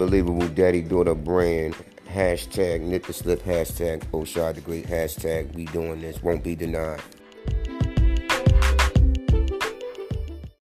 unbelievable daddy daughter brand. Hashtag knit the slip, hashtag Oshad the Great, hashtag we doing this, won't be denied.